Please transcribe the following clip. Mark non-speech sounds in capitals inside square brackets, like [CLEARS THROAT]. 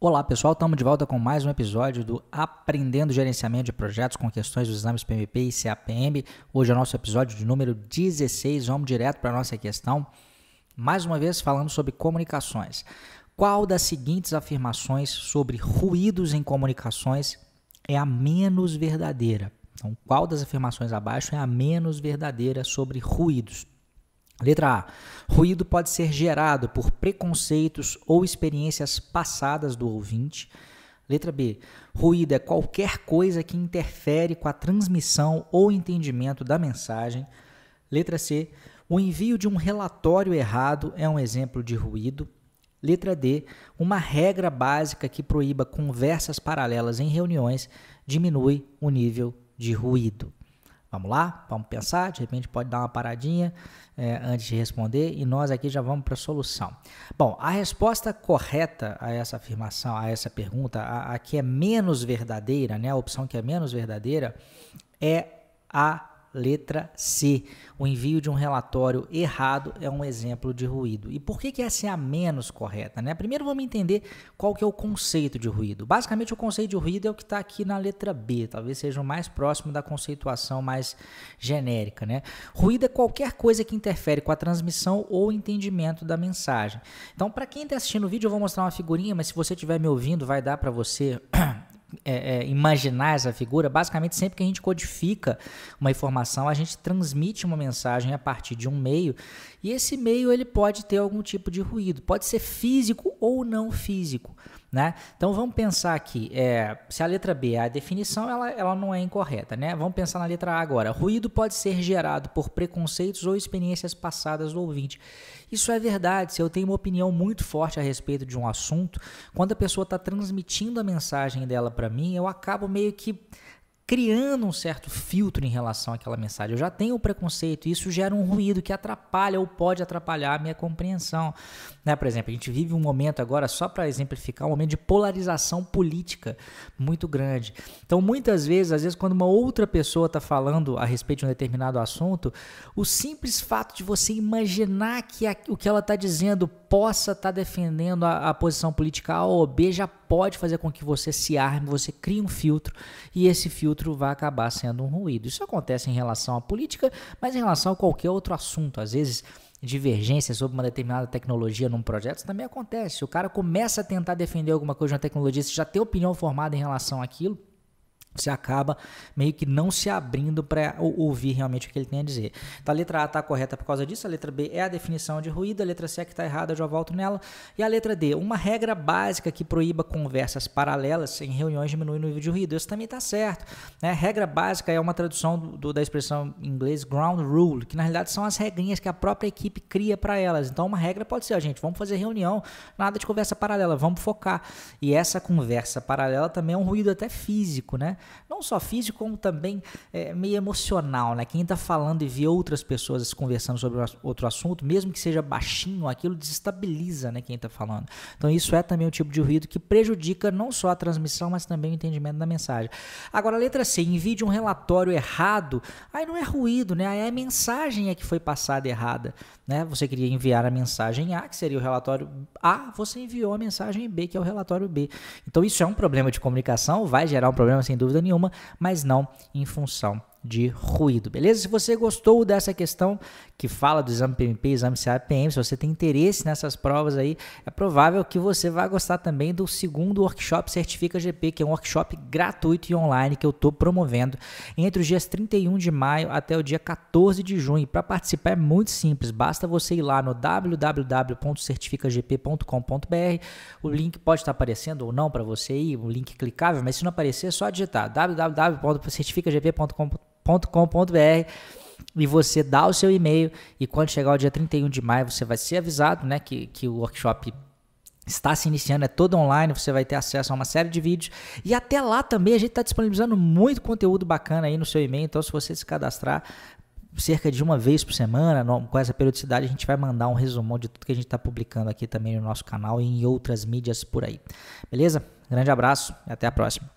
Olá pessoal, estamos de volta com mais um episódio do Aprendendo Gerenciamento de Projetos com questões dos exames PMP e CAPM. Hoje é o nosso episódio de número 16, vamos direto para a nossa questão. Mais uma vez falando sobre comunicações. Qual das seguintes afirmações sobre ruídos em comunicações é a menos verdadeira? Então, qual das afirmações abaixo é a menos verdadeira sobre ruídos? Letra A. Ruído pode ser gerado por preconceitos ou experiências passadas do ouvinte. Letra B. Ruído é qualquer coisa que interfere com a transmissão ou entendimento da mensagem. Letra C. O envio de um relatório errado é um exemplo de ruído. Letra D. Uma regra básica que proíba conversas paralelas em reuniões diminui o nível de ruído. Vamos lá? Vamos pensar? De repente pode dar uma paradinha é, antes de responder e nós aqui já vamos para a solução. Bom, a resposta correta a essa afirmação, a essa pergunta, a, a que é menos verdadeira, né, a opção que é menos verdadeira, é a Letra C. O envio de um relatório errado é um exemplo de ruído. E por que, que essa é a menos correta? Né? Primeiro vamos entender qual que é o conceito de ruído. Basicamente o conceito de ruído é o que está aqui na letra B, talvez seja o mais próximo da conceituação mais genérica. Né? Ruído é qualquer coisa que interfere com a transmissão ou entendimento da mensagem. Então, para quem está assistindo o vídeo, eu vou mostrar uma figurinha, mas se você estiver me ouvindo, vai dar para você [CLEARS THROAT] é, é, imaginar essa figura, basicamente sempre que a gente codifica uma informação, a gente transmite uma mensagem a partir de um meio e esse meio ele pode ter algum tipo de ruído, pode ser físico ou não físico. Né? Então vamos pensar aqui, é, se a letra B é a definição, ela, ela não é incorreta. Né? Vamos pensar na letra A agora. Ruído pode ser gerado por preconceitos ou experiências passadas do ouvinte. Isso é verdade. Se eu tenho uma opinião muito forte a respeito de um assunto, quando a pessoa está transmitindo a mensagem dela para mim, eu acabo meio que criando um certo filtro em relação àquela mensagem. Eu já tenho o preconceito, e isso gera um ruído que atrapalha ou pode atrapalhar a minha compreensão. Né? Por exemplo, a gente vive um momento agora, só para exemplificar, um momento de polarização política muito grande. Então, muitas vezes, às vezes, quando uma outra pessoa está falando a respeito de um determinado assunto, o simples fato de você imaginar que o que ela está dizendo possa estar tá defendendo a, a posição política A ou B já pode fazer com que você se arme, você crie um filtro e esse filtro vai acabar sendo um ruído. Isso acontece em relação à política, mas em relação a qualquer outro assunto. Às vezes, divergência sobre uma determinada tecnologia num projeto, isso também acontece. O cara começa a tentar defender alguma coisa de uma tecnologia, você já tem opinião formada em relação àquilo, você acaba meio que não se abrindo para ouvir realmente o que ele tem a dizer. Então a letra A está correta por causa disso, a letra B é a definição de ruído, a letra C é que está errada, eu já volto nela. E a letra D, uma regra básica que proíba conversas paralelas em reuniões diminui o nível de ruído. Isso também está certo. Né? Regra básica é uma tradução do, do, da expressão em inglês ground rule, que na realidade são as regrinhas que a própria equipe cria para elas. Então uma regra pode ser, a gente, vamos fazer reunião, nada de conversa paralela, vamos focar. E essa conversa paralela também é um ruído até físico, né? Não só físico, como também é, meio emocional, né? Quem está falando e vê outras pessoas conversando sobre outro assunto, mesmo que seja baixinho, aquilo desestabiliza, né? Quem está falando. Então isso é também um tipo de ruído que prejudica não só a transmissão, mas também o entendimento da mensagem. Agora, a letra C, envie um relatório errado, aí não é ruído, né? Aí a mensagem é que foi passada errada, né? Você queria enviar a mensagem A, que seria o relatório A, você enviou a mensagem B, que é o relatório B. Então isso é um problema de comunicação, vai gerar um problema sem dúvida nenhuma, mas não em função de ruído, beleza? Se você gostou dessa questão que fala do exame PMP, exame CAPM, se você tem interesse nessas provas aí, é provável que você vá gostar também do segundo workshop Certifica GP, que é um workshop gratuito e online que eu estou promovendo entre os dias 31 de maio até o dia 14 de junho. Para participar é muito simples, basta você ir lá no www.certificagp.com.br. O link pode estar aparecendo ou não para você aí, um link clicável, mas se não aparecer é só digitar www.certificagp.com.br com.br e você dá o seu e-mail e quando chegar o dia 31 de maio você vai ser avisado né, que, que o workshop está se iniciando, é todo online, você vai ter acesso a uma série de vídeos e até lá também a gente está disponibilizando muito conteúdo bacana aí no seu e-mail, então se você se cadastrar cerca de uma vez por semana, com essa periodicidade, a gente vai mandar um resumão de tudo que a gente está publicando aqui também no nosso canal e em outras mídias por aí. Beleza? Grande abraço e até a próxima.